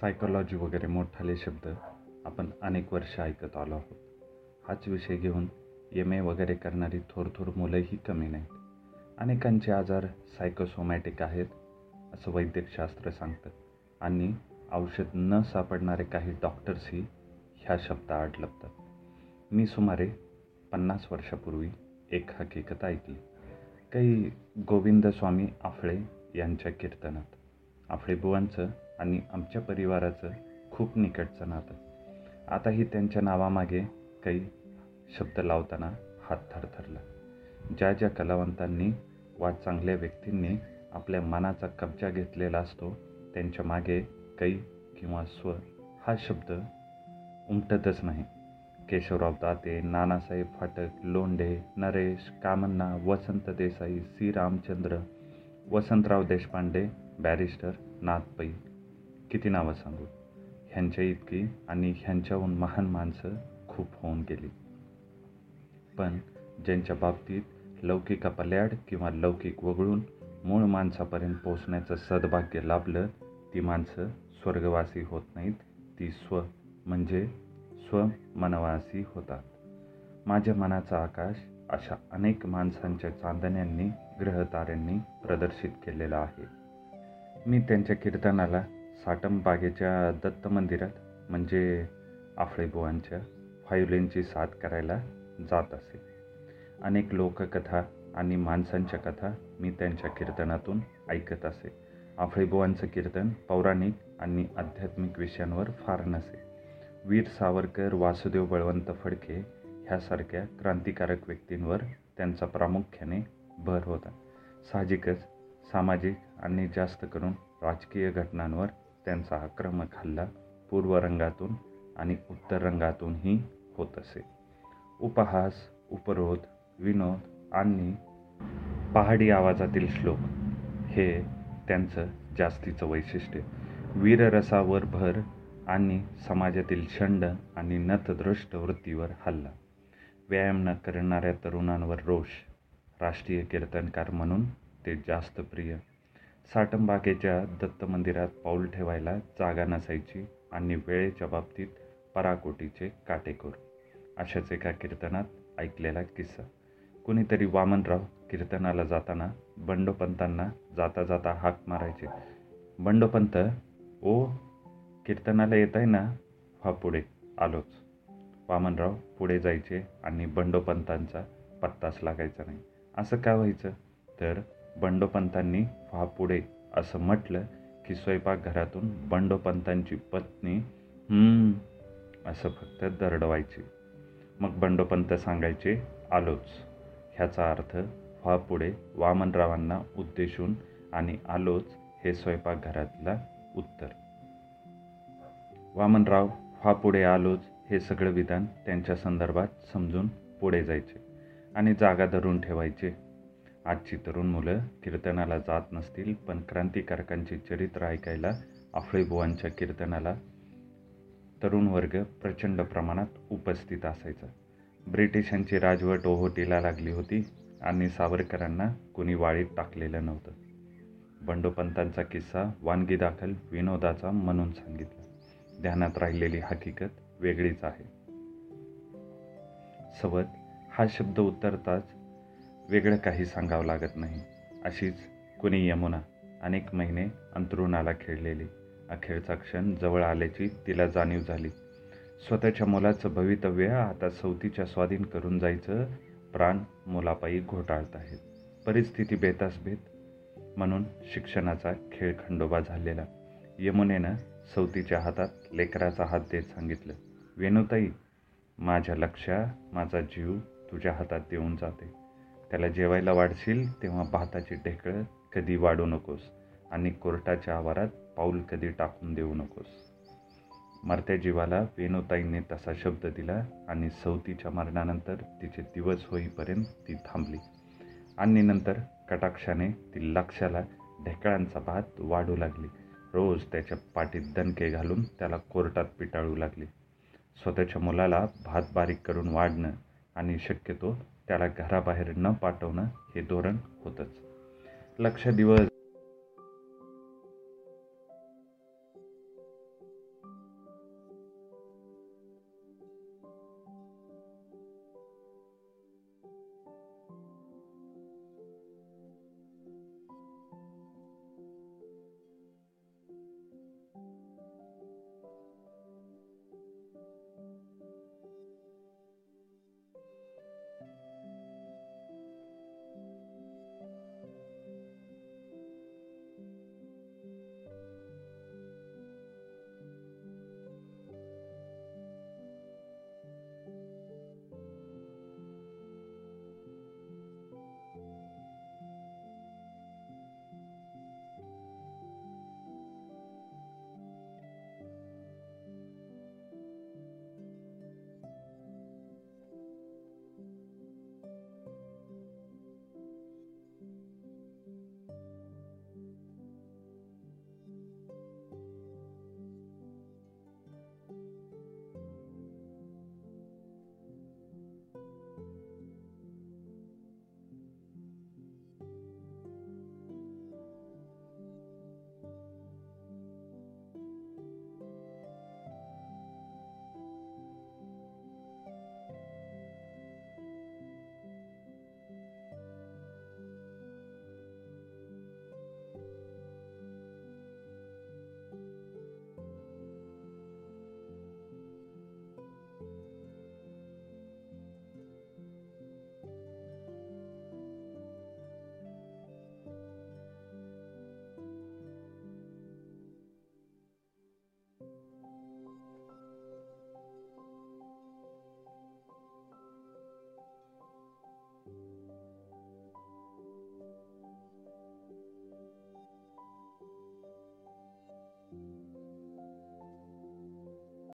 Psychology वगैरे मोठाले शब्द आपण अनेक वर्ष ऐकत आलो आहोत. हाच विषय घेऊन एम ए वगैरे करणारी थोर थोर मुलंही कमी नाहीत. अनेकांचे आजार सायकोसोमॅटिक आहेत असं वैद्यकशास्त्र सांगतं. आणि औषध न सापडणारे काही डॉक्टर्सही ह्या शब्दाआड लपतात मी सुमारे पन्नास वर्षापूर्वी एक हकीकत ऐकली. काही गोविंदस्वामी आफळे यांच्या कीर्तनात. आफळे बुवांचं आणि आमच्या परिवाराचं खूप निकटचं नातं. आताही त्यांच्या नावामागे काही शब्द लावताना हात थरथरला ज्या ज्या कलावंतांनी वा चांगल्या व्यक्तींनी आपल्या मनाचा कब्जा घेतलेला असतो त्यांच्या मागे कै किंवा स्व हा शब्द उमटतच नाही. केशवराव दाते नानासाहेब फाटक लोंढे नरेश कामन्ना वसंत देसाई सी. रामचंद्र वसंतराव देशपांडे बॅरिस्टर नाथ पै किती नावं सांगू? ह्यांच्या इतकी आणि ह्यांच्याहून महान माणसं खूप होऊन गेली. पण ज्यांच्या बाबतीत लौकिका पल्याड किंवा लौकिक वगळून मूळ माणसापर्यंत पोहोचण्याचं सद्भाग्य लाभलं ती माणसं स्वर्गवासी होत नाहीत ती स्व म्हणजे स्वमनवासी होतात. माझ्या मनाचा आकाश अशा अनेक माणसांच्या चांदण्यांनी ग्रहताऱ्यांनी प्रदर्शित केलेला आहे. मी त्यांच्या कीर्तनाला साटम बागेच्या दत्त मंदिरात म्हणजे आफळेबुवांच्या व्हायोलिनची साथ करायला जात असे. अनेक लोककथा आणि माणसांच्या कथा मी त्यांच्या कीर्तनातून ऐकत असे. आफळेबुवांचं कीर्तन पौराणिक आणि आध्यात्मिक विषयांवर फार नसे. वीर सावरकर वासुदेव बळवंत फडके ह्यासारख्या क्रांतिकारक व्यक्तींवर त्यांचा प्रामुख्याने भर होता. साहजिकच सामाजिक आणि जास्त करून राजकीय घटनांवर त्यांचा आक्रमक हल्ला पूर्व रंगातून आणि उत्तर रंगातूनही होत असे. उपहास उपरोध विनोद आणि पहाडी आवाजातील श्लोक हे त्यांचं जास्तीचं वैशिष्ट्य. वीररसावर भर आणि समाजातील छंड आणि नतदृष्ट वृत्तीवर हल्ला. व्यायाम न करणाऱ्या तरुणांवर रोष. राष्ट्रीय कीर्तनकार म्हणून ते जास्त प्रिय. साटंबागेच्या दत्त मंदिरात पाऊल ठेवायला जागा नसायची आणि वेळेच्या बाबतीत पराकोटीचे काटेकोर. अशाच एका कीर्तनात ऐकलेला किस्सा. कुणीतरी वामनराव कीर्तनाला जाताना बंडोपंतांना जाता जाता हाक मारायचे. बंडोपंत ओ कीर्तनाला येत आहे ना? हा पुढे आलोच. वामनराव पुढे जायचे आणि बंडोपंतांचा पत्ताच लागायचा नाही. असं का व्हायचं? तर बंडोपंतांनी व्हा पुढे असं म्हटलं की स्वयंपाकघरातून बंडोपंतांची पत्नी असं फक्त दरडवायची. मग बंडोपंत सांगायचे आलोच. ह्याचा अर्थ व्हा पुढे वामनरावांना उद्देशून आणि आलोच हे स्वयंपाकघरातला उत्तर. वामनराव व्हा पुढे आलोच हे सगळं विधान त्यांच्या संदर्भात समजून पुढे जायचे आणि जागा धरून ठेवायचे. आजची तरुण मुलं कीर्तनाला जात नसतील पण क्रांतिकारकांची चरित्र ऐकायला आफळेबुवांच्या कीर्तनाला तरुण वर्ग प्रचंड प्रमाणात उपस्थित असायचा. ब्रिटिशांची राजवट ओहोटीला लागली होती आणि सावरकरांना कुणी वाळीत टाकलेलं नव्हतं. बंडोपंतांचा किस्सा वानगी दाखल विनोदाचा म्हणून सांगितला. ध्यानात राहिलेली हकीकत वेगळीच आहे. सवत हा शब्द उतरताच वेगळं काही सांगावं लागत नाही. अशीच कुणी यमुना अनेक महिने अंतरुणाला खेळलेली. अखेरचा क्षण जवळ आल्याची तिला जाणीव झाली. स्वतःच्या मुलाचं भवितव्य आता सवतीच्या स्वाधीन करून जायचं प्राण मुलापायी घोटाळत आहेत. परिस्थिती बेतासभेत म्हणून शिक्षणाचा खेळ खंडोबा झालेला. यमुनेनं सवतीच्या हातात लेकराचा हात देत सांगितलं वेणुताई माझ्या लक्षा माझा जीव तुझ्या हातात देऊन जाते. त्याला जेवायला वाढशील तेव्हा भाताची ढेकळं कधी वाढू नकोस आणि कोर्टाच्या आवारात पाऊल कधी टाकून देऊ नकोस. मरत्या जीवाला वेणुताईंनी तसा शब्द दिला आणि सवतीच्या मरणानंतर तिचे दिवस होईपर्यंत ती थांबली. आणि नंतर कटाक्षाने ती लक्षाला ढेकळांचा भात वाढू लागली. रोज त्याच्या पाठीत दणके घालून त्याला कोर्टात पिटाळू लागली. स्वतःच्या मुलाला भात बारीक करून वाढणं आणि शक्यतो त्याला घराबाहेर न पाठवणं हे धोरण होतंच. लक्ष दिवस